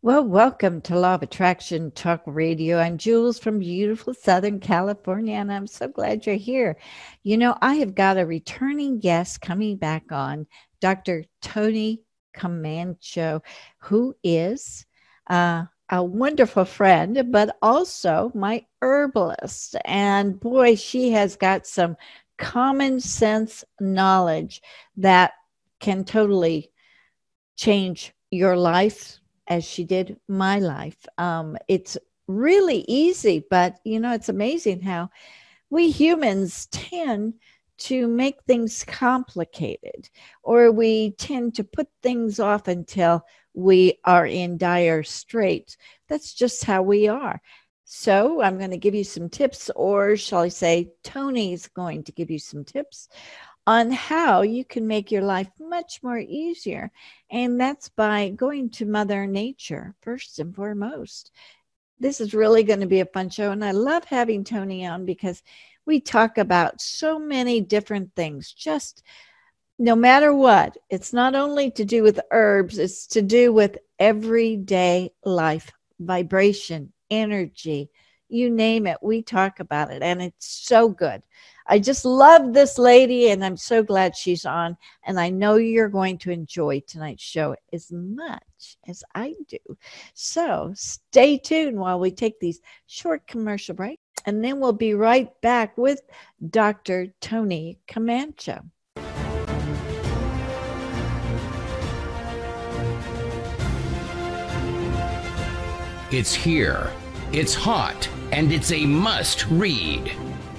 Well, welcome to Law of Attraction Talk Radio. I'm Jewels from beautiful Southern California, and I'm so glad you're here. You know, I have got a returning guest coming back on, Dr. Toni Camacho, who is uh, a wonderful friend, but also my herbalist. And boy, she has got some common sense knowledge that can totally change your life as she did my life. Um, it's really easy, but you know, it's amazing how we humans tend to make things complicated or we tend to put things off until we are in dire straits. That's just how we are. So, I'm going to give you some tips, or shall I say, Toni's going to give you some tips on how you can make your life much more easier. And that's by going to Mother Nature first and foremost. This is really going to be a fun show. And I love having Toni on because we talk about so many different things, just no matter what. It's not only to do with herbs, it's to do with everyday life, vibration, energy, you name it. We talk about it, and it's so good. I just love this lady, and I'm so glad she's on. And I know you're going to enjoy tonight's show as much as I do. So stay tuned while we take these short commercial breaks, and then we'll be right back with Dr. Toni Camacho. It's here, it's hot, and it's a must read.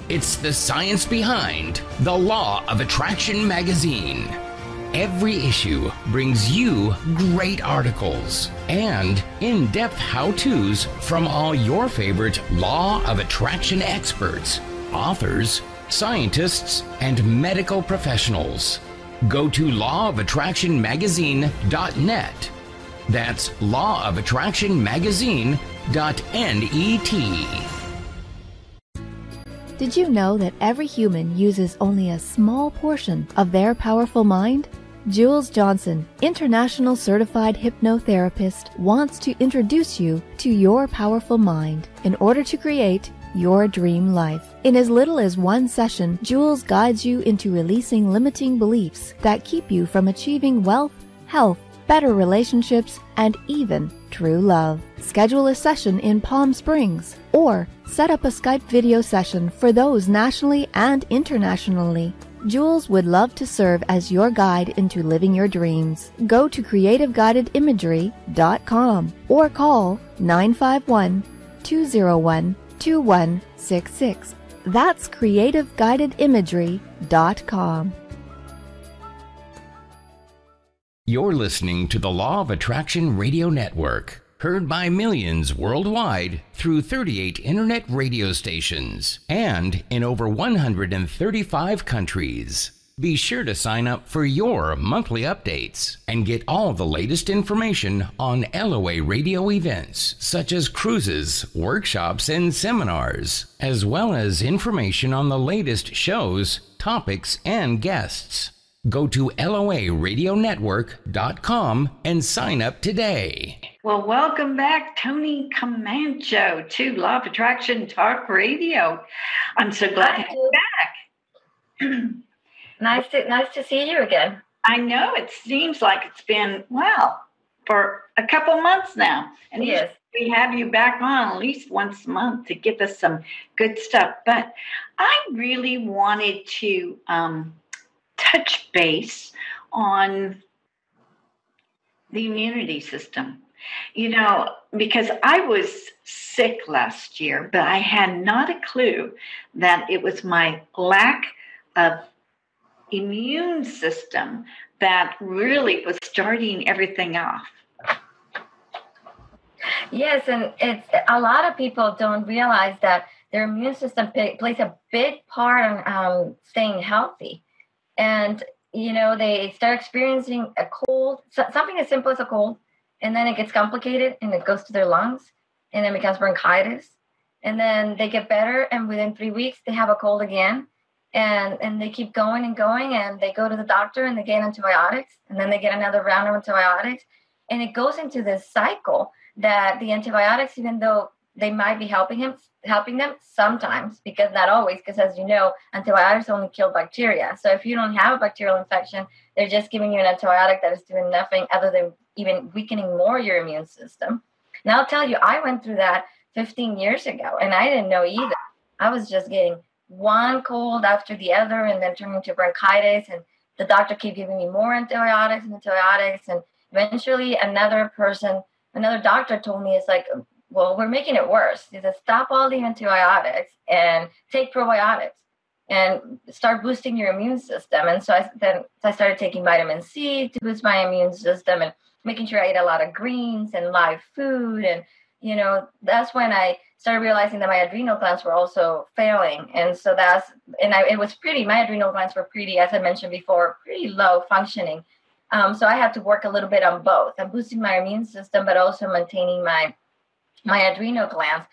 It's the science behind The Law of Attraction magazine. Every issue brings you great articles and in depth how to's from all your favorite Law of Attraction experts, authors, scientists, and medical professionals. Go to lawofattractionmagazine.net. That's lawofattractionmagazine.net. Did you know that every human uses only a small portion of their powerful mind? Jewels Johnson, international certified hypnotherapist, wants to introduce you to your powerful mind in order to create your dream life. In as little as one session, Jewels guides you into releasing limiting beliefs that keep you from achieving wealth, health, better relationships, and even true love. Schedule a session in Palm Springs or set up a Skype video session for those nationally and internationally. Jewels would love to serve as your guide into living your dreams. Go to creativeguidedimagery.com or call 951 201 2166. That's creativeguidedimagery.com. You're listening to the Law of Attraction Radio Network, heard by millions worldwide through 38 internet radio stations and in over 135 countries. Be sure to sign up for your monthly updates and get all the latest information on LOA radio events such as cruises, workshops, and seminars, as well as information on the latest shows, topics, and guests. Go to LOARadionetwork.com and sign up today. Well, welcome back, Toni Camacho, to Law of Attraction Talk Radio. I'm so glad to have you back. nice to nice to see you again. I know it seems like it's been well, for a couple months now. And yes. we have you back on at least once a month to give us some good stuff. But I really wanted to um, touch base on the immunity system. You know, because I was sick last year, but I had not a clue that it was my lack of immune system that really was starting everything off. Yes, and it's a lot of people don't realize that their immune system plays a big part on um, staying healthy, and you know they start experiencing a cold, something as simple as a cold, and then it gets complicated and it goes to their lungs, and then becomes bronchitis, and then they get better, and within three weeks they have a cold again, and and they keep going and going and they go to the doctor and they get antibiotics and then they get another round of antibiotics. And it goes into this cycle that the antibiotics even though they might be helping him helping them sometimes because not always because as you know antibiotics only kill bacteria. So if you don't have a bacterial infection they're just giving you an antibiotic that is doing nothing other than even weakening more your immune system. And i'll tell you i went through that 15 years ago and i didn't know either. I was just getting one cold after the other and then turning to bronchitis and the doctor kept giving me more antibiotics and antibiotics and eventually another person another doctor told me it's like well we're making it worse he said stop all the antibiotics and take probiotics and start boosting your immune system and so i then i started taking vitamin c to boost my immune system and making sure i ate a lot of greens and live food and you know that's when i started realizing that my adrenal glands were also failing. And so that's, and I, it was pretty, my adrenal glands were pretty, as I mentioned before, pretty low functioning. Um, so I had to work a little bit on both. I'm boosting my immune system, but also maintaining my, my adrenal glands.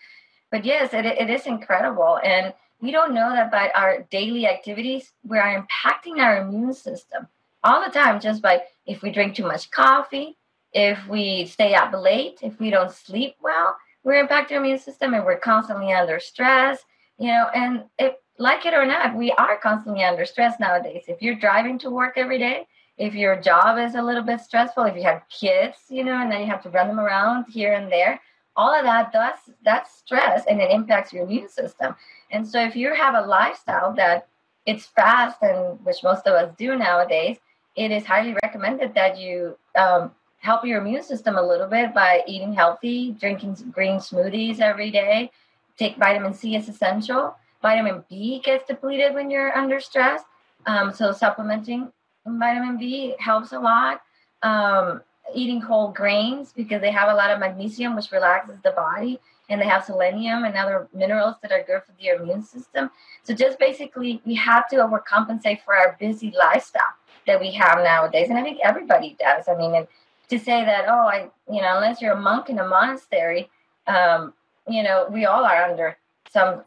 But yes, it, it is incredible. And we don't know that by our daily activities, we are impacting our immune system all the time just by if we drink too much coffee, if we stay up late, if we don't sleep well, we're impacting our immune system and we're constantly under stress, you know, and if like it or not, we are constantly under stress nowadays. If you're driving to work every day, if your job is a little bit stressful, if you have kids, you know, and then you have to run them around here and there, all of that does that's stress and it impacts your immune system. And so if you have a lifestyle that it's fast and which most of us do nowadays, it is highly recommended that you um, help your immune system a little bit by eating healthy, drinking green smoothies every day. Take vitamin C is essential. Vitamin B gets depleted when you're under stress. Um, so supplementing vitamin B helps a lot. Um, eating whole grains because they have a lot of magnesium, which relaxes the body, and they have selenium and other minerals that are good for the immune system. So just basically, we have to overcompensate for our busy lifestyle that we have nowadays, and I think everybody does. I mean, and to say that oh i you know unless you're a monk in a monastery um, you know we all are under some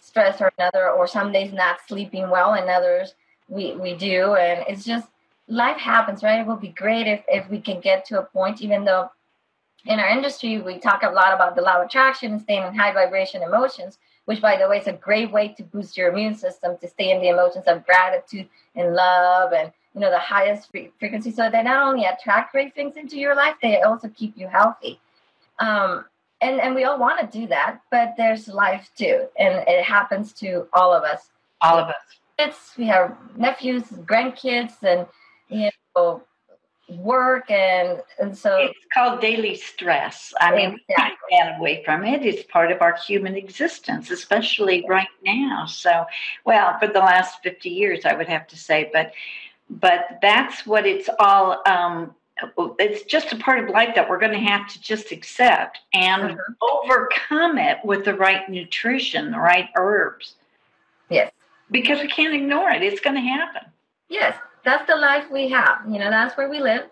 stress or another or some days not sleeping well and others we we do and it's just life happens right? It would be great if if we can get to a point even though in our industry we talk a lot about the law of attraction and staying in high vibration emotions which by the way is a great way to boost your immune system to stay in the emotions of gratitude and love and you know the highest frequency. So they not only attract great things into your life they also keep you healthy. Um, and and we all want to do that but there's life too and it happens to all of us. All of us. It's we have nephews grandkids and you know work and and so it's called daily stress. I mean exactly. we can't get away from it. It's part of our human existence especially right now. So well for the last 50 years i would have to say but but that's what it's all um, it's just a part of life that we're going to have to just accept and mm-hmm. overcome it with the right nutrition the right herbs. Yes. Because we can't ignore it. It's going to happen. Yes that's the life we have you know that's where we live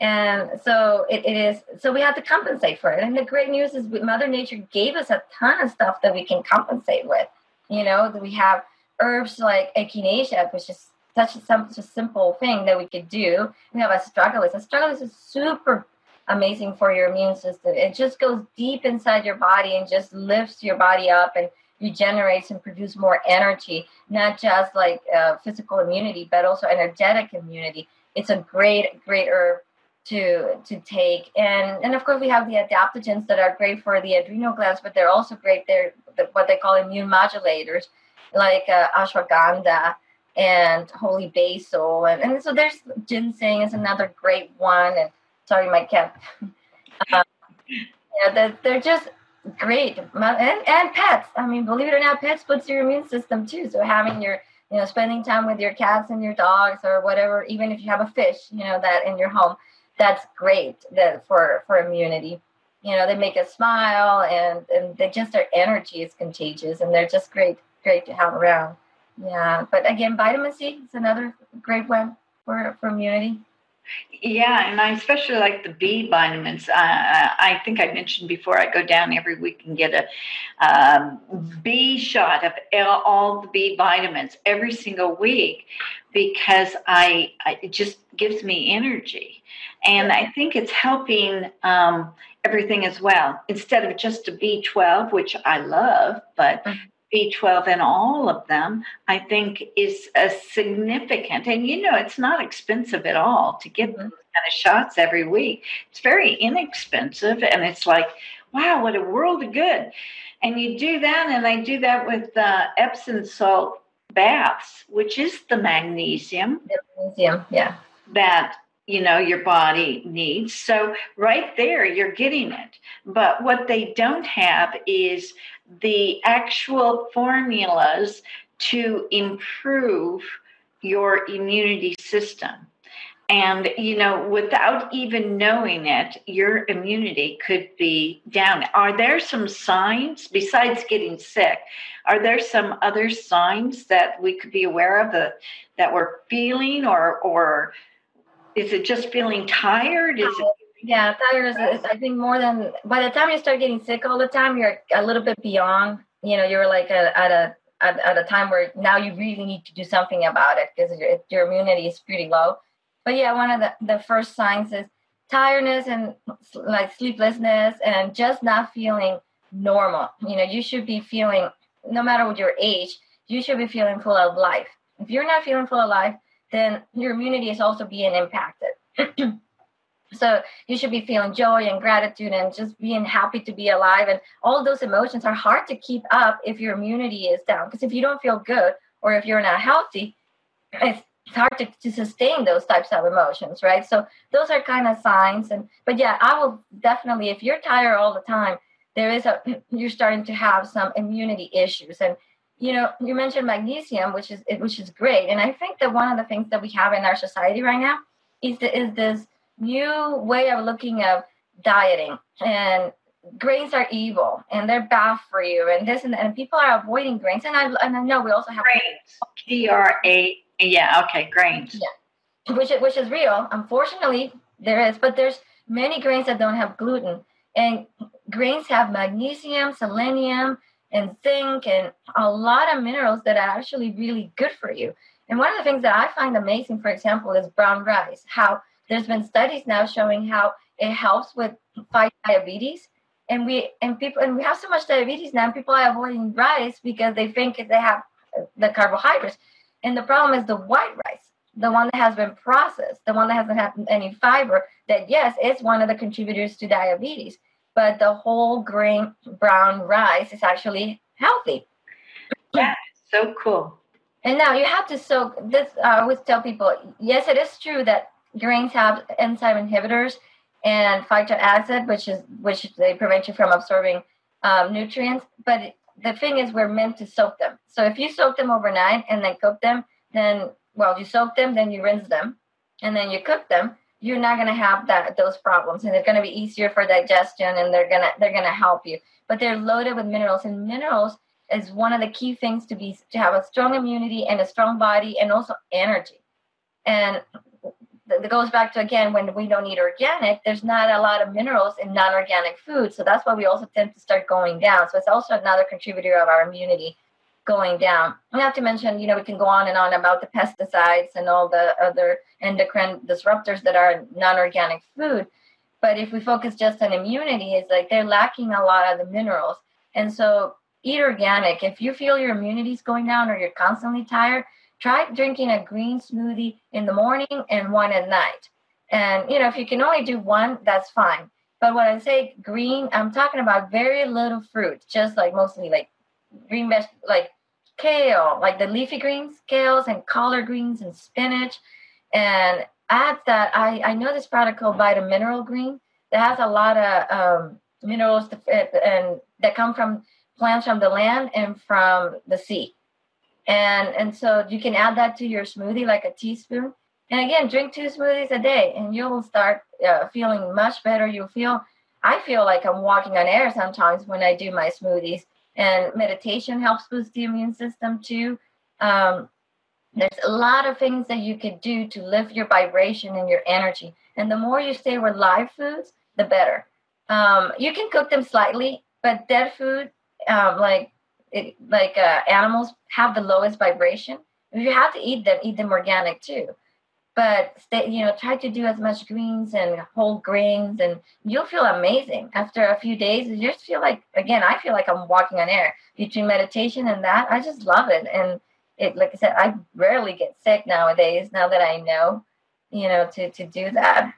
and so it, it is so we have to compensate for it and the great news is mother nature gave us a ton of stuff that we can compensate with you know we have herbs like echinacea which is such a, such a simple thing that we could do. We have astragalus. Astragalus is super amazing for your immune system. It just goes deep inside your body and just lifts your body up and regenerates and produce more energy, not just like uh, physical immunity, but also energetic immunity. It's a great, great herb to to take. And and of course we have the adaptogens that are great for the adrenal glands but they're also great. They're what they call immune modulators like uh, ashwagandha and holy basil. And, and so there's ginseng is another great one. And sorry my cat. Um, yeah they're, they're just great. And, and pets. I mean believe it or not pets boosts your immune system too. So having your you know spending time with your cats and your dogs or whatever even if you have a fish you know that in your home that's great that for for immunity. You know they make us smile and and they just their energy is contagious and they're just great great to have around. Yeah but again vitamin c is another great one for for immunity yeah, and I especially like the B vitamins. Uh, I think I mentioned before I go down every week and get a um, B shot of all the B vitamins every single week because I, I it just gives me energy, and I think it's helping um, everything as well. Instead of just a B twelve, which I love, but mm-hmm. B12 in all of them, I think is a significant. And you know, it's not expensive at all to give mm-hmm. those kind of shots every week. It's very inexpensive, and it's like, wow, what a world of good. And you do that, and I do that with uh, Epsom salt baths, which is the magnesium. Magnesium, yeah. That you know your body needs. So right there you're getting it. But what they don't have is the actual formulas to improve your immunity system. And you know without even knowing it your immunity could be down. Are there some signs besides getting sick are there some other signs that we could be aware of that, that we're feeling or or is it just feeling tired? Is it? Yeah, tired is, is, I think more than by the time you start getting sick all the time, you're a little bit beyond. You know, you're like a, at a at, at a time where now you really need to do something about it because your, your immunity is pretty low. But yeah, one of the, the first signs is tiredness and like sleeplessness and just not feeling normal. You know, you should be feeling, no matter what your age, you should be feeling full of life. If you're not feeling full of life, then your immunity is also being impacted. so you should be feeling joy and gratitude and just being happy to be alive. And all those emotions are hard to keep up if your immunity is down. Because if you don't feel good or if you're not healthy, it's hard to, to sustain those types of emotions, right? So those are kind of signs. And but yeah, I will definitely if you're tired all the time, there is a you're starting to have some immunity issues. And you know, you mentioned magnesium, which is which is great, and I think that one of the things that we have in our society right now is the, is this new way of looking at dieting. And grains are evil and they're bad for you and this and, and people are avoiding grains. And I and I know we also have grains. G R A yeah okay grains. Yeah. Which which is real unfortunately there is but there's many grains that don't have gluten. And grains have magnesium selenium and zinc and a lot of minerals that are actually really good for you. And one of the things that I find amazing, for example, is brown rice. How there's been studies now showing how it helps with fight diabetes. And we and people and we have so much diabetes now, people are avoiding rice because they think they have the carbohydrates. And the problem is the white rice, the one that has been processed, the one that hasn't had any fiber, that yes, is one of the contributors to diabetes but the whole grain brown rice is actually healthy. Yeah, so cool. And now you have to soak this. Uh, I always tell people, yes, it is true that grains have enzyme inhibitors and phytic acid, which is which they prevent you from absorbing um, nutrients. But the thing is, we're meant to soak them. So if you soak them overnight and then cook them, then well, you soak them, then you rinse them, and then you cook them you're not going to have that those problems and they're going to be easier for digestion and they're going to they're going to help you. But they're loaded with minerals and minerals is one of the key things to be to have a strong immunity and a strong body and also energy. And that goes back to again when we don't eat organic there's not a lot of minerals in non-organic food so that's why we also tend to start going down. So it's also another contributor of our immunity going down. Not to mention, you know, we can go on and on about the pesticides and all the other endocrine disruptors that are non-organic food. But if we focus just on immunity, it's like they're lacking a lot of the minerals. And so eat organic. If you feel your immunity is going down or you're constantly tired, try drinking a green smoothie in the morning and one at night. And you know, if you can only do one, that's fine. But when I say green, I'm talking about very little fruit, just like mostly like green veg, like kale, like the leafy greens, kales and collard greens and spinach. And add that I, I know this product called Vitamineral Green that has a lot of um, minerals to, and that come from plants from the land and from the sea. And and so you can add that to your smoothie like a teaspoon. And again, drink two smoothies a day, and you'll start uh, feeling much better. You'll feel, I feel like I'm walking on air sometimes when I do my smoothies. And meditation helps boost the immune system too. Um, there's a lot of things that you could do to lift your vibration and your energy. And the more you stay with live foods, the better. Um, you can cook them slightly, but dead food, um, like it, like uh, animals, have the lowest vibration. If you have to eat them, eat them organic too. But stay, you know, try to do as much greens and whole grains, and you'll feel amazing after a few days. You just feel like, again, I feel like I'm walking on air between meditation and that. I just love it, and it, like I said, I rarely get sick nowadays. Now that I know, you know, to to do that.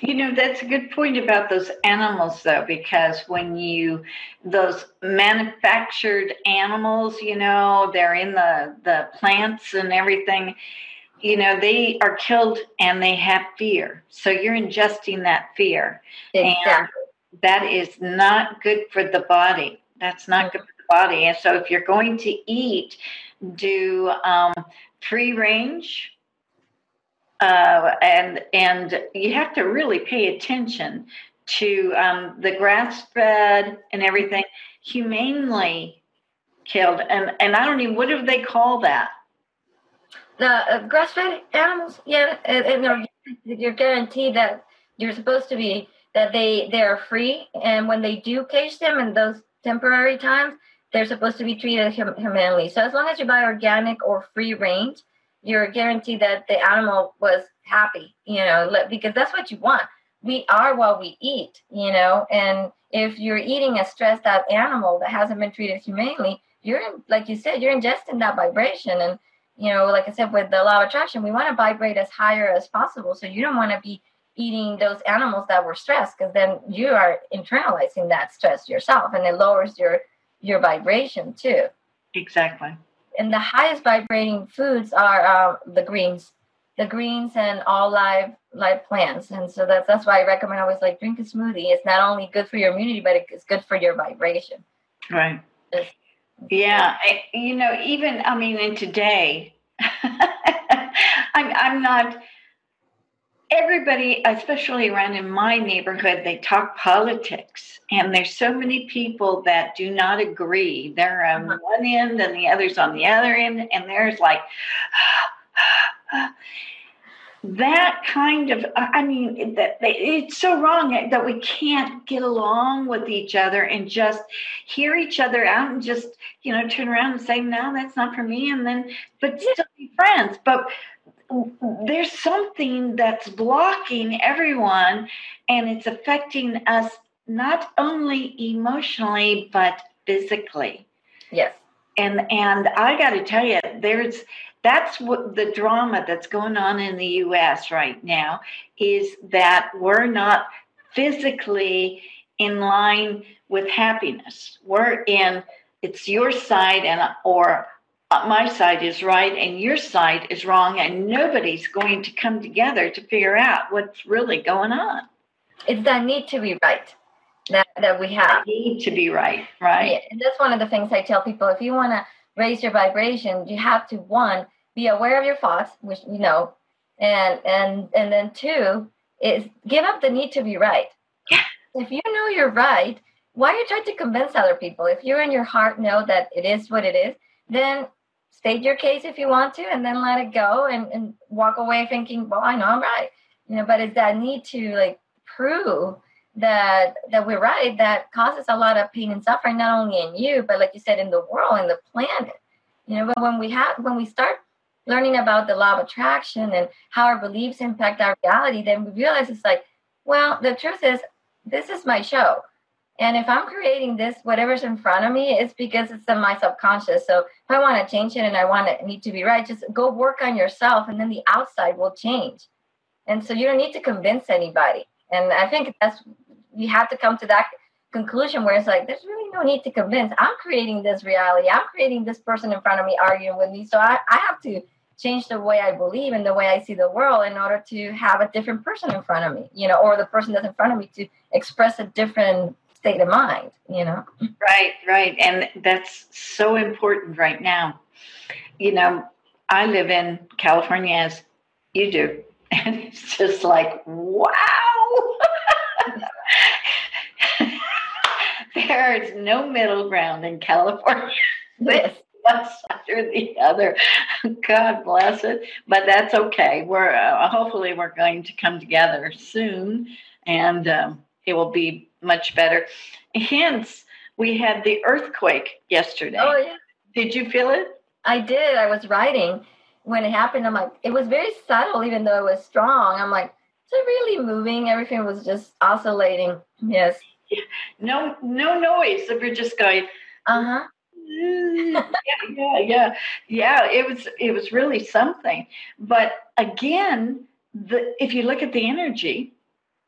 You know, that's a good point about those animals, though, because when you, those manufactured animals, you know, they're in the, the plants and everything, you know, they are killed and they have fear. So you're ingesting that fear. Exactly. And that is not good for the body. That's not good for the body. And so if you're going to eat, do um, free range uh, and and you have to really pay attention to um, the grass fed and everything humanely killed and and I don't even what do they call that the uh, grass fed animals yeah and, you're guaranteed that you're supposed to be that they they're free and when they do cage them in those temporary times they're supposed to be treated hum- humanely so as long as you buy organic or free range you're guaranteed that the animal was happy, you know, because that's what you want. We are what we eat, you know, and if you're eating a stressed out animal that hasn't been treated humanely, you're like you said, you're ingesting that vibration. And, you know, like I said, with the law of attraction, we want to vibrate as higher as possible. So you don't want to be eating those animals that were stressed because then you are internalizing that stress yourself and it lowers your your vibration too. Exactly and the highest vibrating foods are uh, the greens, the greens and all live live plants. And so that's that's why I recommend always like drink a smoothie. It's not only good for your immunity, but it's good for your vibration. Right. Yeah, I, you know, even I mean, in today, I'm I'm not everybody, especially around in my neighborhood, they talk politics, and there's so many people that do not agree. They're on uh-huh. one end and the other's on the other end, and there's like that kind of. I mean, that it's so wrong that we can't get along with each other and just hear each other out and just you know turn around and say, "No, that's not for me," and then but still be friends, but there's something that's blocking everyone and it's affecting us not only emotionally but physically. Yes. And and i got to tell you there's that's what the drama that's going on in the us right now is that we're not physically in line with happiness we're in it's your side and or uh, my side is right and your side is wrong, and nobody's going to come together to figure out what's really going on. It's that need to be right that, that we have. need to be right, right? Yeah, and that's one of the things I tell people. If you want to raise your vibration, you have to one be aware of your thoughts, which you know, and and and then two is give up the need to be right. Yeah. If you know you're right, why are you trying to convince other people? If you in your heart know that it is what it is, then state your case if you want to and then let it go and, and walk away thinking well i know i'm right you know but it's that need to like prove that that we're right that causes a lot of pain and suffering not only in you but like you said in the world and the planet you know but when we have when we start learning about the law of attraction and how our beliefs impact our reality then we realize it's like well the truth is this is my show and if I'm creating this, whatever's in front of me, it's because it's in my subconscious. So if I want to change it and I want it need to be right, just go work on yourself and then the outside will change. and so you don't need to convince anybody and i think that's you have to come to that conclusion where it's like there's really no need to convince. I'm creating this reality. I'm creating this person in front of me arguing with me. So i, I have to change the way i believe and the way i see the world in order to have a different person in front of me you know or the person that's in front of me to express a different state of mind you know? Right right. And that's so important right now. You know i live in california as you do. And it's just like wow there is no middle ground in california. This one after the other. God bless it. But that's okay. We're uh, hopefully we're going to come together soon and um, it will be much better. Hence we had the earthquake yesterday. Oh yeah. Did you feel it? I did. I was riding when it happened, I'm like, it was very subtle, even though it was strong. I'm like, is it really moving? Everything was just oscillating. Yes. No, no noise. If you're just going, uh huh. yeah, yeah, yeah, yeah. It was, it was really something. But again, the if you look at the energy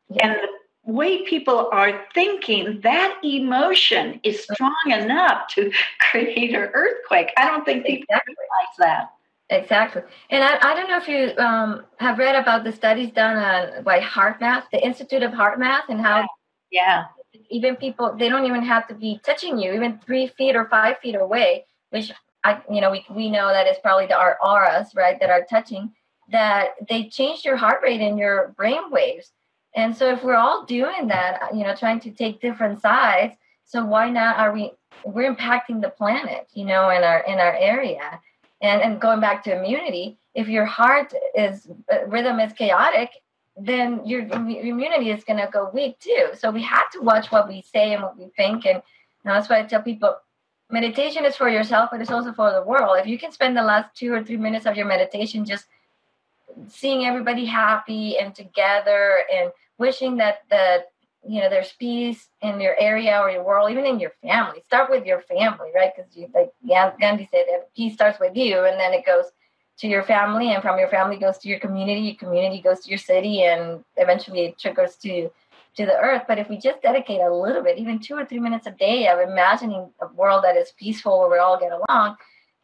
yes. and the way people are thinking, that emotion is strong enough to create an earthquake. I don't think people exactly. realize that. Exactly. And I, I don't know if you um, have read about the studies done on by HeartMath, the Institute of HeartMath, and how yeah. Even people, they don't even have to be touching you, even three feet or five feet away, which I, you know, we, we know that it's probably the, our auras, right, that are touching, that they change your heart rate and your brain waves. And so if we're all doing that, you know, trying to take different sides, so why not are we, we're impacting the planet, you know, in our, in our area and and going back to immunity if your heart is uh, rhythm is chaotic then your, immunity is going to go weak too. So we have to watch what we say and what we think and that's why i tell people meditation is for yourself but it's also for the world. If you can spend the last two or three minutes of your meditation just seeing everybody happy and together and wishing that the you know there's peace in your area or your world even in your family. Start with your family right? Because you like gandhi said peace starts with you and then it goes to your family and from your family goes to your community your community goes to your city and eventually it trickles to to the earth. But if we just dedicate a little bit even two or three minutes a day of imagining a world that is peaceful where we all get along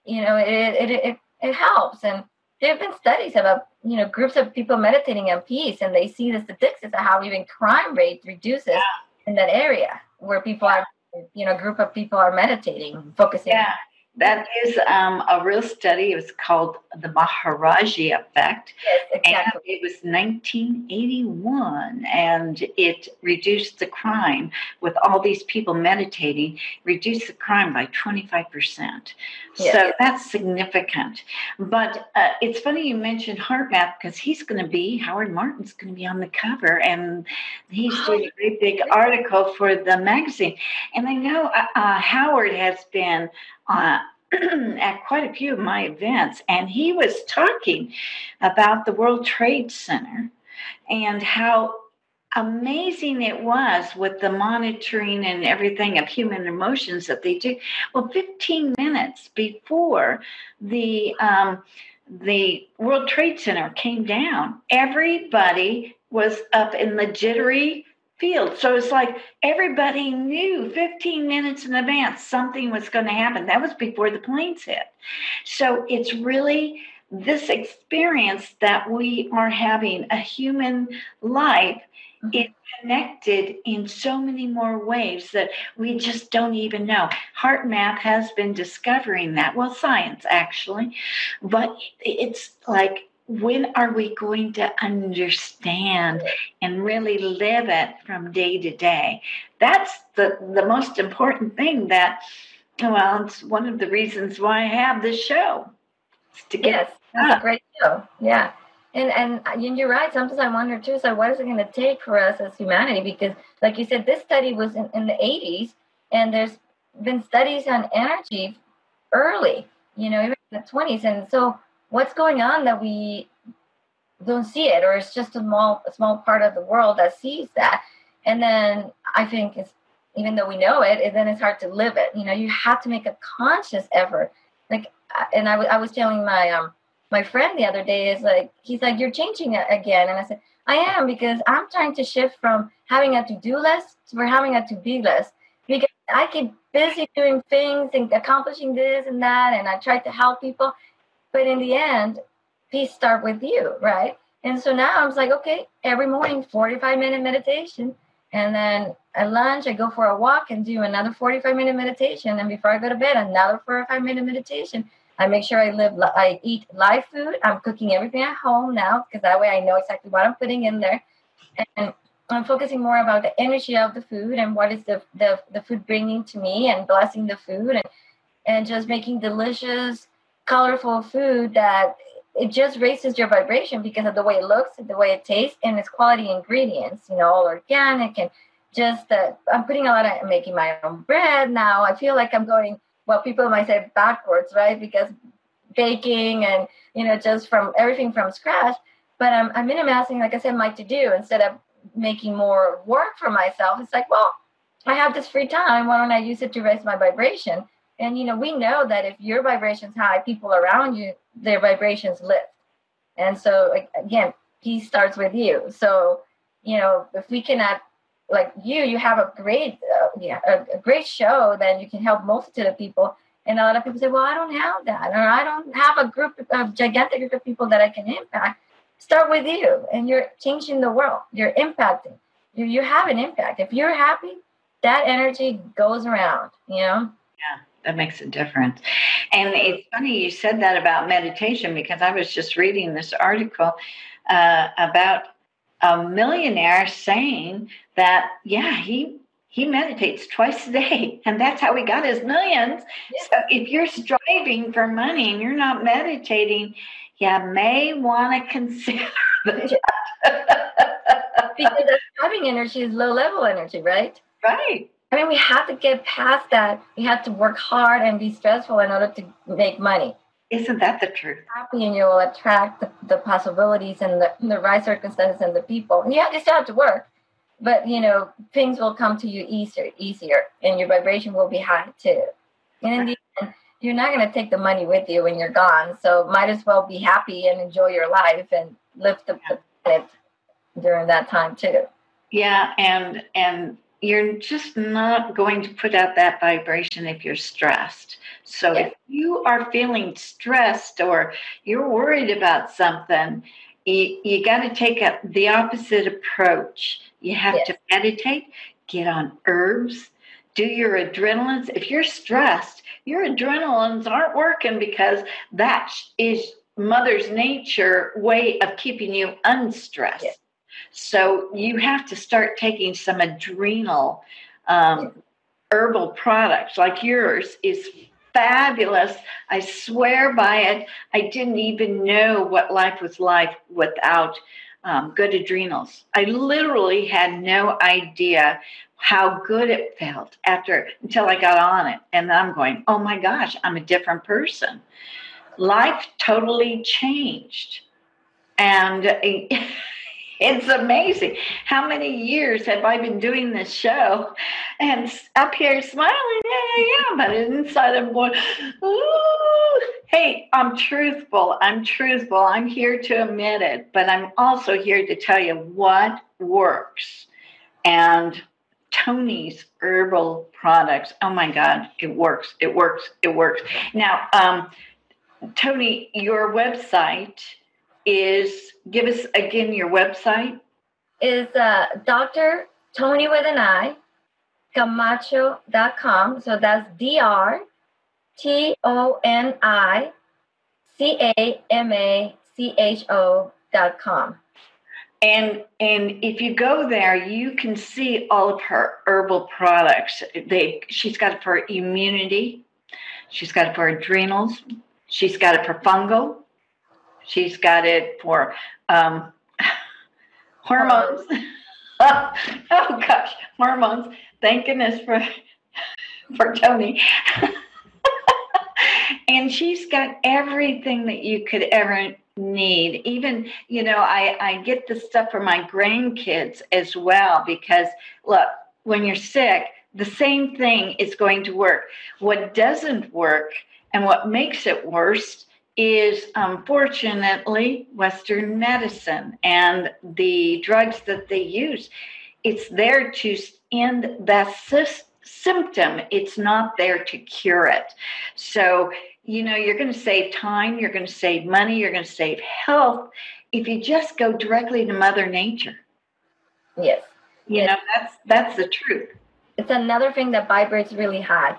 you know it it, it, it helps. And there have been studies about you know groups of people meditating in peace and they see the statistics of how even crime rate reduces yeah. in that area where people are you know group of people are meditating focusing yeah that is um, a real study. It was called the Maharishi effect. Yes, exactly. And it was 1981, and it reduced the crime with all these people meditating, reduced the crime by 25%. Yes. So that's significant. But uh, it's funny you mentioned heart HeartMath because he's going to be, Howard Martin's going to be on the cover, and he's doing a great big article for the magazine. And I know uh, uh Howard has been uh, at quite a few of my events, and he was talking about the World Trade Center and how amazing it was with the monitoring and everything of human emotions that they do. Well, 15 minutes before the um, the World Trade Center came down, everybody was up in the jittery field. So it's like everybody knew 15 minutes in advance something was going to happen. That was before the planes hit. So it's really this experience that we are having a human life mm-hmm. is connected in so many more ways that we just don't even know. HeartMath has been discovering that. Well, science actually, but it's like when are we going to understand and really live it from day to day? That's the, the most important thing that, well, it's one of the reasons why I have this show. to get yes, that's a great show. Yeah. And, and uh, and you're right. Sometimes I wonder too. So what is it going to take for us as humanity? Because, like you said, this study was in, in the 80s, and there's been studies on energy early. You know, even in the 20s. And so, what's going on that we don't see it or it's just a small a small part of the world that sees that. And then i think it's even though we know it, it then it's hard to live it. You know you have to make a conscious effort. Like and I, w- I was telling my um my friend the other day is like he's like you're changing it again. And i said I am because I'm trying to shift from having a to do list to having a to be list. Because I keep busy doing things and accomplishing this and that, and I try to help people. But in the end, peace start with you, right? And so now I was like, okay, every morning, 45 minute meditation. And then at lunch, I go for a walk and do another 45 minute meditation. And before I go to bed, another 45 minute meditation. I make sure I live, I eat live food. I'm cooking everything at home now because that way I know exactly what I'm putting in there. And I'm focusing more about the energy of the food and what is the, the, the food bringing to me and blessing the food and, and just making delicious, colorful food that it just raises your vibration because of the way it looks, the way it tastes, and its quality ingredients. You know, all organic and just uh, I'm putting a lot of making my own bread now. I feel like I'm going well. People might say backwards, right? Because baking and you know just from everything from scratch. But I'm I'm minimizing, like I said, my to do instead of making more work for myself. It's like, well, I have this free time. Why don't I use it to raise my vibration? And you know, we know that if your vibration's high, people around you, their vibrations lift. And so again, peace starts with you. So, you know, if we cannot like you, you have a great, uh, yeah, a, a, great show, then you can help multitude of people. And a lot of people say, well, I don't have that, or I don't have a group of gigantic group of people that I can impact. Start with you, and you're changing the world. You're impacting. You, you have an impact. If you're happy, that energy goes around. You know. Yeah that makes a difference. And it's funny you said that about meditation because I was just reading this article uh, about a millionaire saying that yeah he he meditates twice a day and that's how he got his millions yeah. so if you're striving for money and you're not meditating you may want to consider that because driving energy is low level energy right right I mean, we have to get past that. We have to work hard and be stressful in order to make money. Isn't that the truth? Happy and you will attract the, the possibilities and the, the right circumstances and the people. And you, have, you still have to work, but you know things will come to you easier, easier, and your vibration will be high too. And in the end, you're not going to take the money with you when you're gone. So might as well be happy and enjoy your life and live the planet during that time too. Yeah, and and you're just not going to put out that vibration if you're stressed. So yeah. if you are feeling stressed or you're worried about something, you, you got to take a, the opposite approach. You have yes. to meditate, get on herbs, do your adrenalines. If you're stressed, your adrenalines aren't working because that is mother's nature way of keeping you unstressed. Yes. So you have to start taking some adrenal um, herbal products like yours is fabulous. I swear by it. I didn't even know what life was like without um, good adrenals. I literally had no idea how good it felt after until I got on it. And I'm going, oh my gosh, I'm a different person. Life totally changed. And it's amazing. How many years have I been doing this show? And up here smiling, yeah, yeah. But inside I'm going, ooh. Hey, I'm truthful. I'm truthful. I'm here to admit it. But I'm also here to tell you what works. And Toni's herbal products. Oh my God, it works. It works. It works. Now, um, Tony, your website is give us again your website is uh, Dr. Toni with an I Camacho.com. So that's D R T O N I C A M A C H O dot com. And and if you go there, you can see all of her herbal products. They she's got it for immunity, she's got it for adrenals, she's got it for fungal, She's got it for um, hormones. oh, oh gosh, hormones. Thank goodness for for Toni. and she's got everything that you could ever need. Even, you know, I, I get the stuff for my grandkids as well because look, when you're sick, the same thing is going to work. What doesn't work and what makes it worse is unfortunately Western medicine and the drugs that they use. It's there to end that symptom, it's not there to cure it. So, you know, you're going to save time, you're going to save money, you're going to save health if you just go directly to Mother Nature. Yes. You yes. know, that's that's the truth. It's another thing that vibrates really high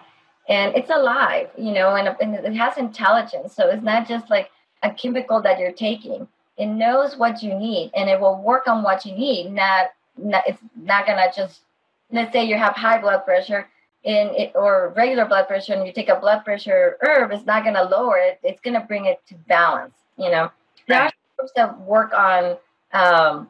and it's alive, you know, and, and it has intelligence. So it's not just like a chemical that you're taking. It knows what you need, and it will work on what you need. Not, not it's not gonna just let's say you have high blood pressure in it or regular blood pressure, and you take a blood pressure herb. It's not gonna lower it. It's gonna bring it to balance. You know, there are herbs that work on um,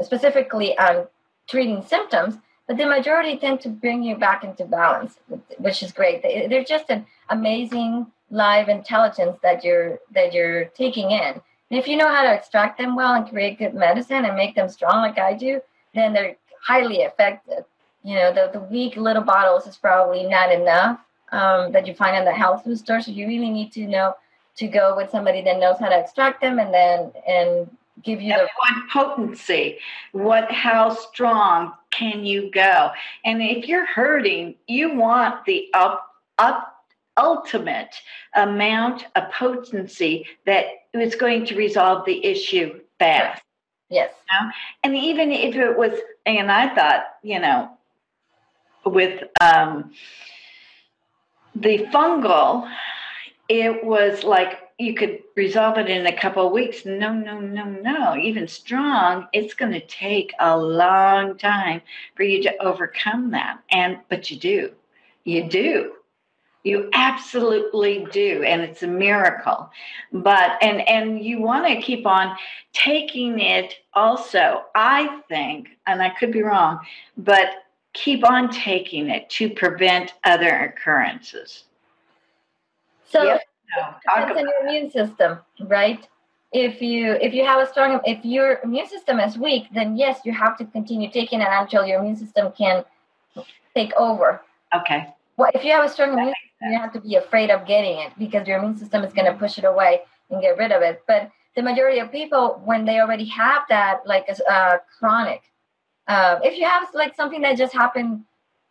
specifically on treating symptoms, but the majority tend to bring you back into balance, which is great. They're just an amazing live intelligence that you're that you're taking in. And if you know how to extract them well and create good medicine and make them strong like I do, then they're highly effective. You know, the, the weak little bottles is probably not enough um, that you find in the health food store. So you really need to know to go with somebody that knows how to extract them and then and give you the what potency, what how strong can you go? And if you're hurting, you want the up up ultimate amount of potency that is going to resolve the issue fast. Yes. You know? And even if it was, and I thought, you know, with um, the fungal, it was like you could resolve it in a couple of weeks. No, no, no, no. Even strong, it's going to take a long time for you to overcome that. And but you do, you do, you absolutely do, and it's a miracle. But and and you want to keep on taking it. Also, I think, and I could be wrong, but keep on taking it to prevent other occurrences. So. Yep depends on your immune system, right? If you if you have a strong if your immune system is weak, then yes, you have to continue taking it until your immune system can take over. Okay. Well, if you have a strong immune system, you have to be afraid of getting it because your immune system is going to push it away and get rid of it. But the majority of people, when they already have that, like a uh, chronic, uh, if you have like something that just happened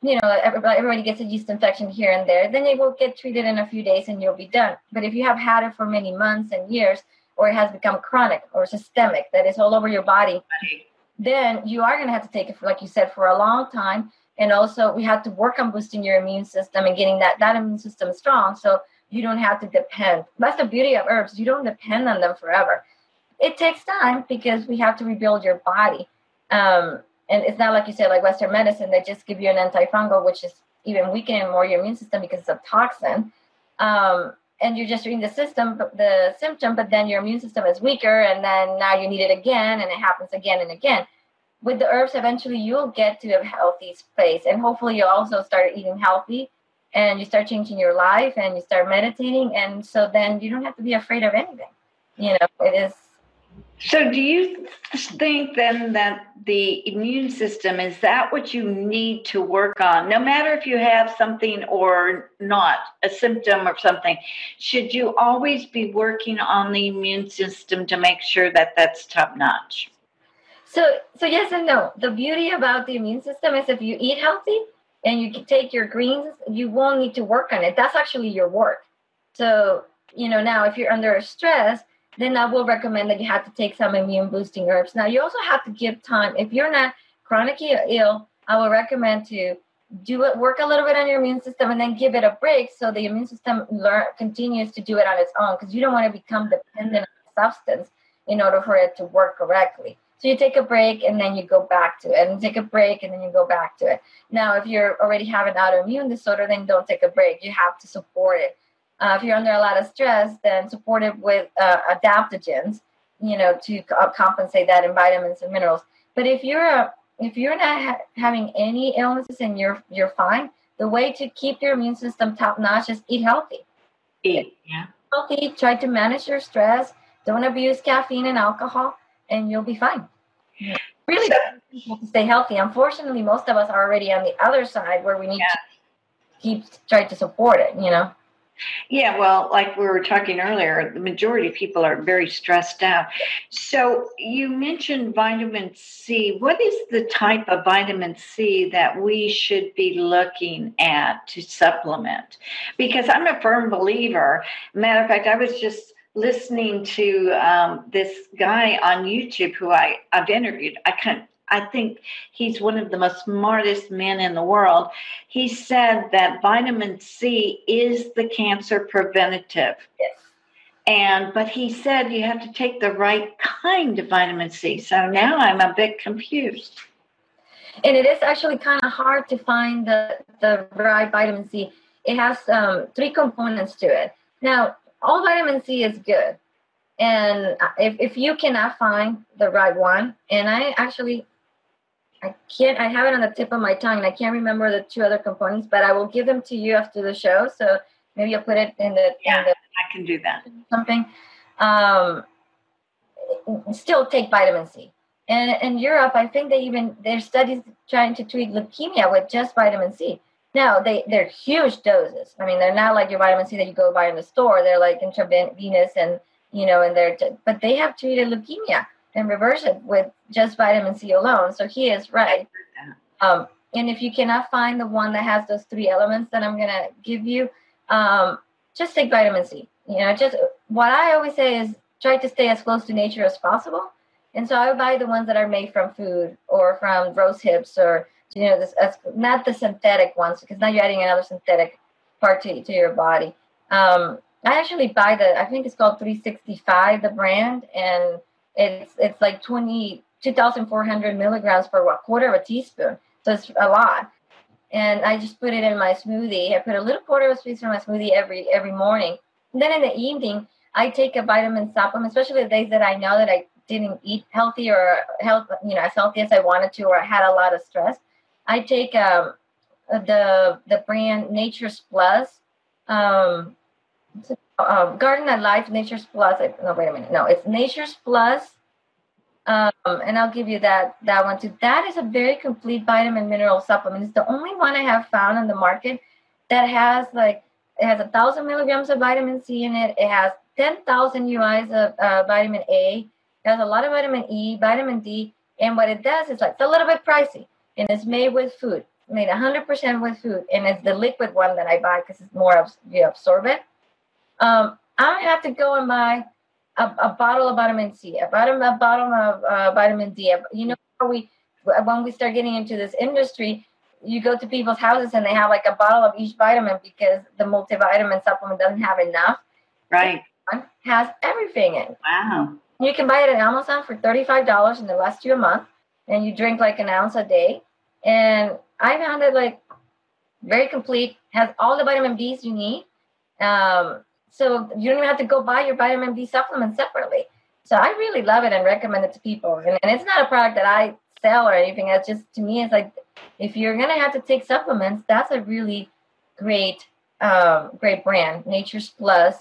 you know, everybody, gets a yeast infection here and there, then it will get treated in a few days and you'll be done. But if you have had it for many months and years, or it has become chronic or systemic, that is all over your body, then you are going to have to take it for, like you said, for a long time. And also, we have to work on boosting your immune system and getting that, that immune system strong so you don't have to depend. That's the beauty of herbs. You don't depend on them forever. It takes time because we have to rebuild your body. Um, and it's not like you said like western medicine they just give you an antifungal which is even weakening more your immune system because it's a toxin. Um, and you're just treating the system the symptom but then your immune system is weaker and then now you need it again and it happens again and again. With the herbs eventually you'll get to a healthy space and hopefully you'll also start eating healthy and you start changing your life and you start meditating and so then you don't have to be afraid of anything. You know it is so, do you think then that the immune system is that what you need to work on? No matter if you have something or not, a symptom or something, should you always be working on the immune system to make sure that that's top notch? So, so yes and no. The beauty about the immune system is if you eat healthy and you take your greens, you won't need to work on it. That's actually your work. So, you know, now if you're under stress, then I will recommend that you have to take some immune boosting herbs. Now, you also have to give time. If you're not chronically ill, I will recommend to do it, work a little bit on your immune system, and then give it a break so the immune system learn continues to do it on its own because you don't want to become dependent on the substance in order for it to work correctly. So you take a break and then you go back to it, and take a break and then you go back to it. Now, if you're already having autoimmune disorder, then don't take a break. You have to support it uh, if you're under a lot of stress, then support it with uh, adaptogens, you know, to uh, compensate that in vitamins and minerals. But if you're a, if you're not ha- having any illnesses and you're you're fine, the way to keep your immune system top notch is eat healthy. Eat, yeah. Healthy. Try to manage your stress. Don't abuse caffeine and alcohol, and you'll be fine. Really, so, to stay healthy. Unfortunately, most of us are already on the other side where we need yeah. to keep try to support it. You know. Yeah, well, like we were talking earlier, the majority of people are very stressed out. So you mentioned vitamin C. What is the type of vitamin C that we should be looking at to supplement? Because I'm a firm believer. Matter of fact, I was just listening to um, this guy on YouTube who I, I've interviewed. I can't I think he's one of the most smartest men in the world. He said that vitamin C is the cancer preventative. Yes. And but he said you have to take the right kind of vitamin C. So now I'm a bit confused. And it is actually kind of hard to find the the right vitamin C. It has um, three components to it. Now, all vitamin C is good, and if if you cannot find the right one, and I actually I can't. I have it on the tip of my tongue, and I can't remember the two other components. But I will give them to you after the show. So maybe I'll put it in the. Yeah, in the, I can do that. Something. Um, still take vitamin C. And in Europe, I think they even there's studies trying to treat leukemia with just vitamin C. Now they they're huge doses. I mean, they're not like your vitamin C that you go buy in the store. They're like intravenous and you know, and they're but they have treated leukemia and reverse it with just vitamin C alone. So he is right. Um, and if you cannot find the one that has those three elements that I'm gonna give you, um, just take vitamin C. You know, just what I always say is try to stay as close to nature as possible. And so I would buy the ones that are made from food or from rose hips or you know, this as, not the synthetic ones because now you're adding another synthetic part to, to your body. Um, I actually buy the I think it's called 365 the brand and it's it's like 20 2,400 milligrams per what, quarter of a teaspoon. So it's a lot. And I just put it in my smoothie. I put a little quarter of a teaspoon in my smoothie every every morning. And then in the evening, I take a vitamin supplement, especially the days that I know that I didn't eat healthy or health, you know, as healthy as I wanted to, or I had a lot of stress. I take um, the the brand Nature's Plus. Um, um, Garden of Life, Nature's Plus. No, wait a minute. No, it's Nature's Plus, um, and I'll give you that that one too. That is a very complete vitamin mineral supplement. It's the only one I have found on the market that has like it has a thousand milligrams of vitamin C in it. It has ten thousand UIs of uh, vitamin A. It has a lot of vitamin E, vitamin D, and what it does is like it's a little bit pricey, and it's made with food. made 100% with food, and it's the liquid one that I buy because it's more you absorb it um, I have to go and buy a, a bottle of vitamin C, a bottle, a bottle of uh, vitamin D. You know, we when we start getting into this industry, you go to people's houses and they have like a bottle of each vitamin because the multivitamin supplement doesn't have enough. Right. has everything in. Wow. You can buy it at Amazon for $35 and it lasts you a month and you drink like an ounce a day. And I found it like very complete, has all the vitamin Bs you need. Um, so you don't even have to go buy your vitamin B supplement separately. So I really love it and recommend it to people. And, and it's not a product that I sell or anything. It's just to me, it's like if you're gonna have to take supplements, that's a really great, um, great brand. Nature's Plus,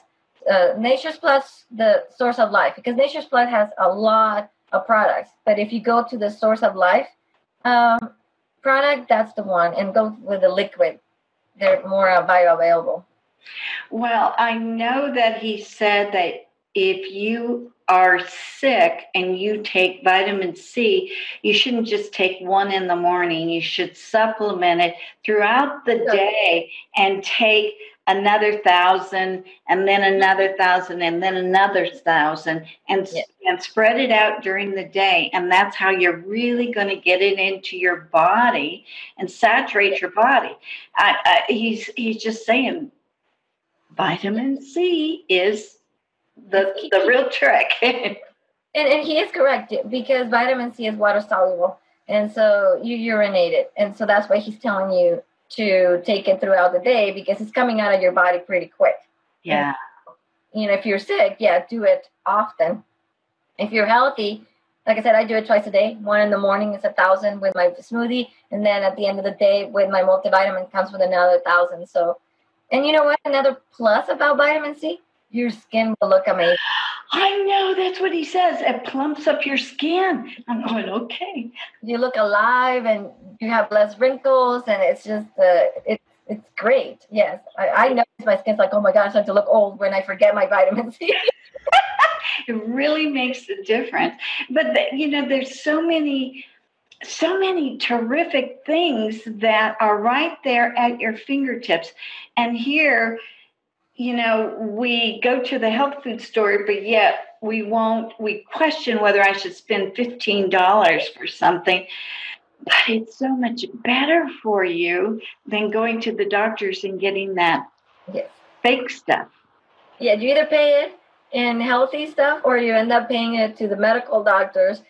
uh, Nature's Plus, the source of life, because Nature's Plus has a lot of products. But if you go to the source of life um, product, that's the one, and go with the liquid. They're more uh, bioavailable. Well, I know that he said that if you are sick and you take vitamin C, you shouldn't just take one in the morning. You should supplement it throughout the day and take another thousand and then another thousand and then another thousand and, yeah. and spread it out during the day. And that's how you're really going to get it into your body and saturate your body. I, I, he's, he's just saying vitamin C is the the real trick. and, and he is correct because vitamin C is water soluble, and so you urinate it, and so that's why he's telling you to take it throughout the day because it's coming out of your body pretty quick. Yeah. And, you know, if you're sick, yeah, do it often. If you're healthy, like I said, I do it twice a day. One in the morning is a thousand with my smoothie, and then at the end of the day with my multivitamin comes with another thousand. So and you know what? Another plus about vitamin C, your skin will look amazing. I know that's what he says. It plumps up your skin. I'm going, okay. You look alive and you have less wrinkles, and it's just uh, it's it's great. Yes, I, I notice my skin's like, oh my gosh, I have to look old when I forget my vitamin C. it really makes a difference. But the, you know, there's so many so many terrific things that are right there at your fingertips. And here, you know, we go to the health food store, but yet we won't, we question whether I should spend $15 for something. But it's so much better for you than going to the doctors and getting that yes. fake stuff. Yeah, you either pay it in healthy stuff or you end up paying it to the medical doctors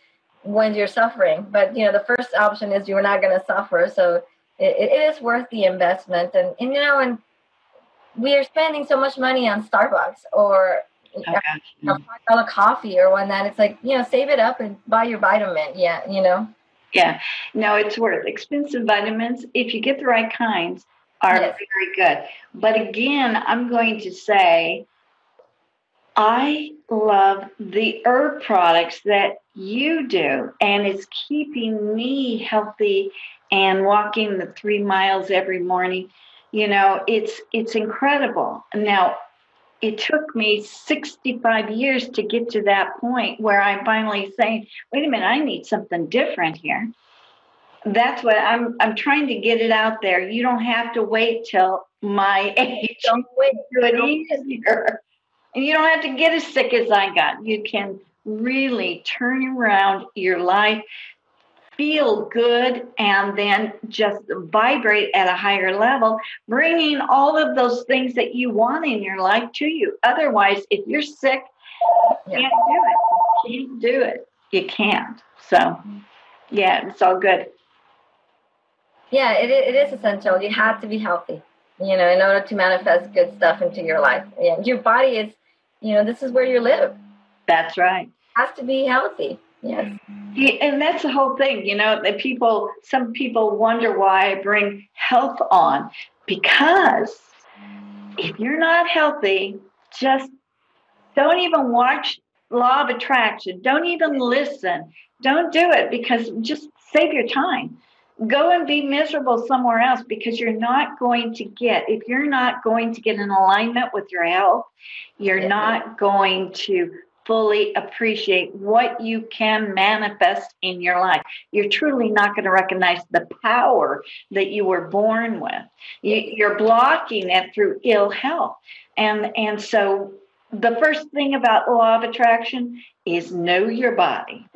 when you're suffering. But you know, the first option is you're not going to suffer, so it, it is worth the investment. And, and you know, and we are spending so much money on Starbucks or oh, okay. a dollar coffee or one that it's like you know, save it up and buy your vitamin. Yeah, you know. Yeah, no, it's worth expensive vitamins if you get the right kinds are yes. very good. But again, I'm going to say I love the herb products that you do, and it's keeping me healthy and walking the three miles every morning. You know, it's it's incredible. Now, it took me 65 years to get to that point where I'm finally saying, "Wait a minute, I need something different here." That's what I'm. I'm trying to get it out there. You don't have to wait till my age. Don't wait. Do it easier. And you don't have to get as sick as I got. You can really turn around your life, feel good, and then just vibrate at a higher level, bringing all of those things that you want in your life to you. Otherwise, if you're sick, you can't do it. You can't do it. You can't. So, yeah, it's all good. Yeah, it, it is essential. You have to be healthy, you know, in order to manifest good stuff into your life. Yeah, your body is you know, this is where you live. That's right. It has to be healthy. Yes. Yeah, and that's the whole thing, you know, that people, some people wonder why I bring health on because if you're not healthy, just don't even watch Law of Attraction. Don't even listen. Don't do it because just save your time go and be miserable somewhere else because you're not going to get if you're not going to get in alignment with your health you're yeah. not going to fully appreciate what you can manifest in your life. You're truly not going to recognize the power that you were born with. You, are blocking it through ill health. And and so the first thing about the law of attraction is know your body.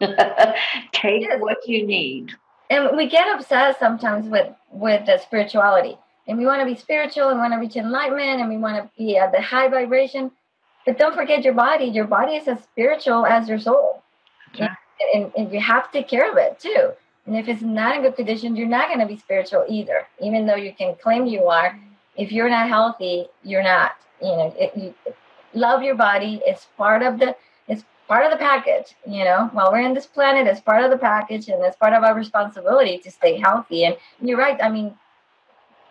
Take what you need and we get obsessed sometimes with with the spirituality. And we want to be spiritual and want to reach enlightenment and we want to be at the high vibration. But don't forget your body. Your body is as spiritual as your soul. And, and, and, you have to take care of it too. And if it's not in good condition you're not going to be spiritual either even though you can claim you are. If you're not healthy you're not. You know it, you, love your body it's part of the part of the package, you know, while we're in this planet, it's part of the package and it's part of our responsibility to stay healthy. And you're right. I mean,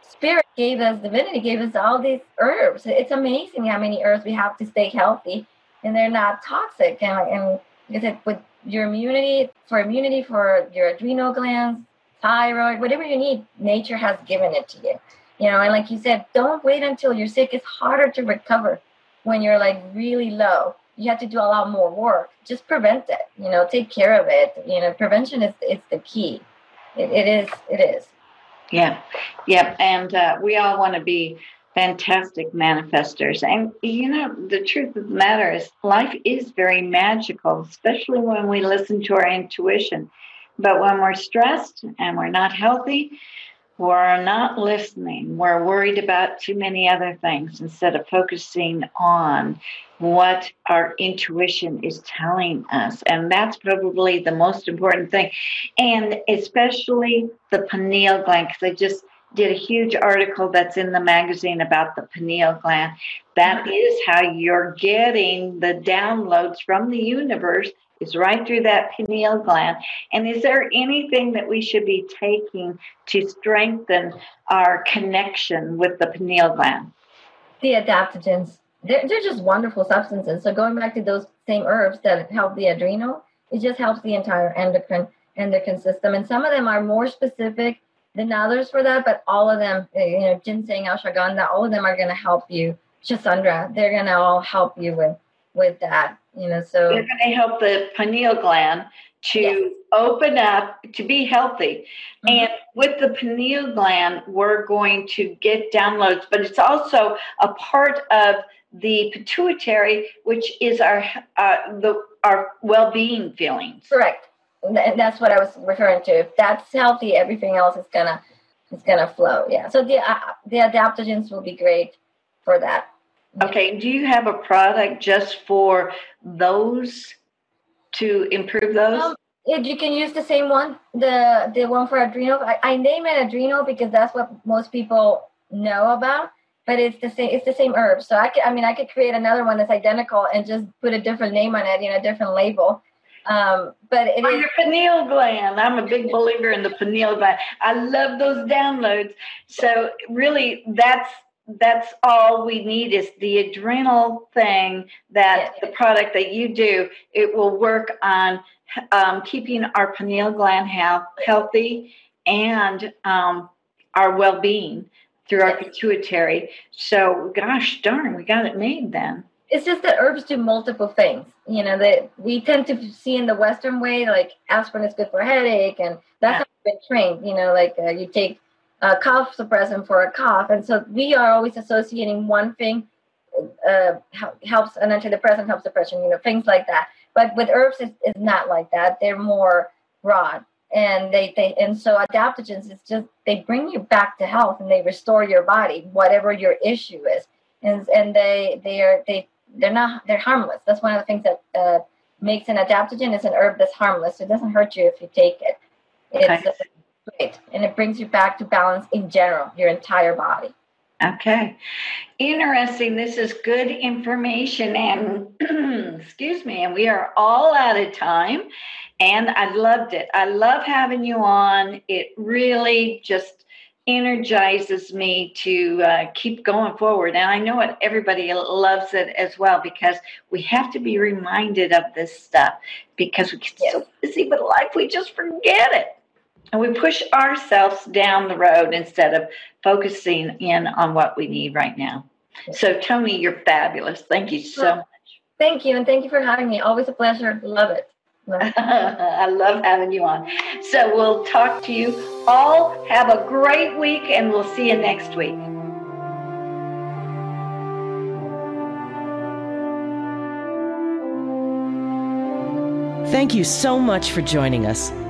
spirit gave us, divinity gave us all these herbs. It's amazing how many herbs we have to stay healthy and they're not toxic. And, and I said, with your immunity, for immunity, for your adrenal glands, thyroid, whatever you need, nature has given it to you. You know, and like you said, don't wait until you're sick. It's harder to recover when you're like really low you have to do a lot more work. Just prevent it. You know, take care of it. You know, prevention is is the key. it, it is. It is. Yeah, yeah, and uh, we all want to be fantastic manifestors. And you know, the truth of the matter is, life is very magical, especially when we listen to our intuition. But when we're stressed and we're not healthy, we're not listening. We're worried about too many other things instead of focusing on what our intuition is telling us. And that's probably the most important thing. And especially the pineal gland, because I just did a huge article that's in the magazine about the pineal gland. That mm-hmm. is how you're getting the downloads from the universe is right through that pineal gland. And is there anything that we should be taking to strengthen our connection with the pineal gland? The adaptogens. They're, they're just wonderful substances. So going back to those same herbs that help the adrenal, it just helps the entire endocrine endocrine system. And some of them are more specific than others for that, but all of them, uh, you know, ginseng, ashwagandha, all of them are going to help you. Schisandra, they're going to all help you with with that. You know, so they're going to help the pineal gland to yes. open up to be healthy. Mm-hmm. And with the pineal gland, we're going to get downloads, but it's also a part of the pituitary, which is our uh, the our well-being feelings. Correct. And that's what I was referring to. If that's healthy, everything else is gonna is gonna flow. Yeah. So the uh, the adaptogens will be great for that. Okay. Do you have a product just for those to improve those? Um, you can use the same one, the the one for adrenal. I, I name it adrenal because that's what most people know about but it's the same it's the same herb so i could i mean i could create another one that's identical and just put a different name on it you know a different label um, but it is, your pineal gland. I'm a big believer in the pineal gland. I love those downloads. So really, that's that's all we need is the adrenal thing that yeah. the product that you do. It will work on um, keeping our pineal gland health, healthy and um, our well-being through our pituitary. So, gosh darn, we got it made then. It's just that herbs do multiple things. You know, that we tend to see in the Western way, like aspirin is good for headache, and that's yeah. how we've been trained. You know, like uh, you take a cough suppressant for a cough, and so we are always associating one thing uh, helps an antidepressant helps depression. You know, things like that. But with herbs, it's, it's not like that. They're more broad and they, they and so adaptogens is just they bring you back to health and they restore your body whatever your issue is and and they they are they they're not they're harmless that's one of the things that uh, makes an adaptogen is an herb that's harmless it doesn't hurt you if you take it it's okay. Great and it brings you back to balance in general your entire body Okay. Interesting. This is good information. And excuse me, and we are all out of time. And I loved it. I love having you on. It really just energizes me to uh, keep going forward. And I know it, everybody loves it as well because we have to be reminded of this stuff because we get so busy with life, we just forget it. And we push ourselves down the road instead of focusing in on what we need right now. So, Toni, you're fabulous. Thank you so much. Thank you. And thank you for having me. Always a pleasure. Love it. I love having you on. So we'll talk to you all. Have a great week, and we'll see you next week. Thank you so much for joining us.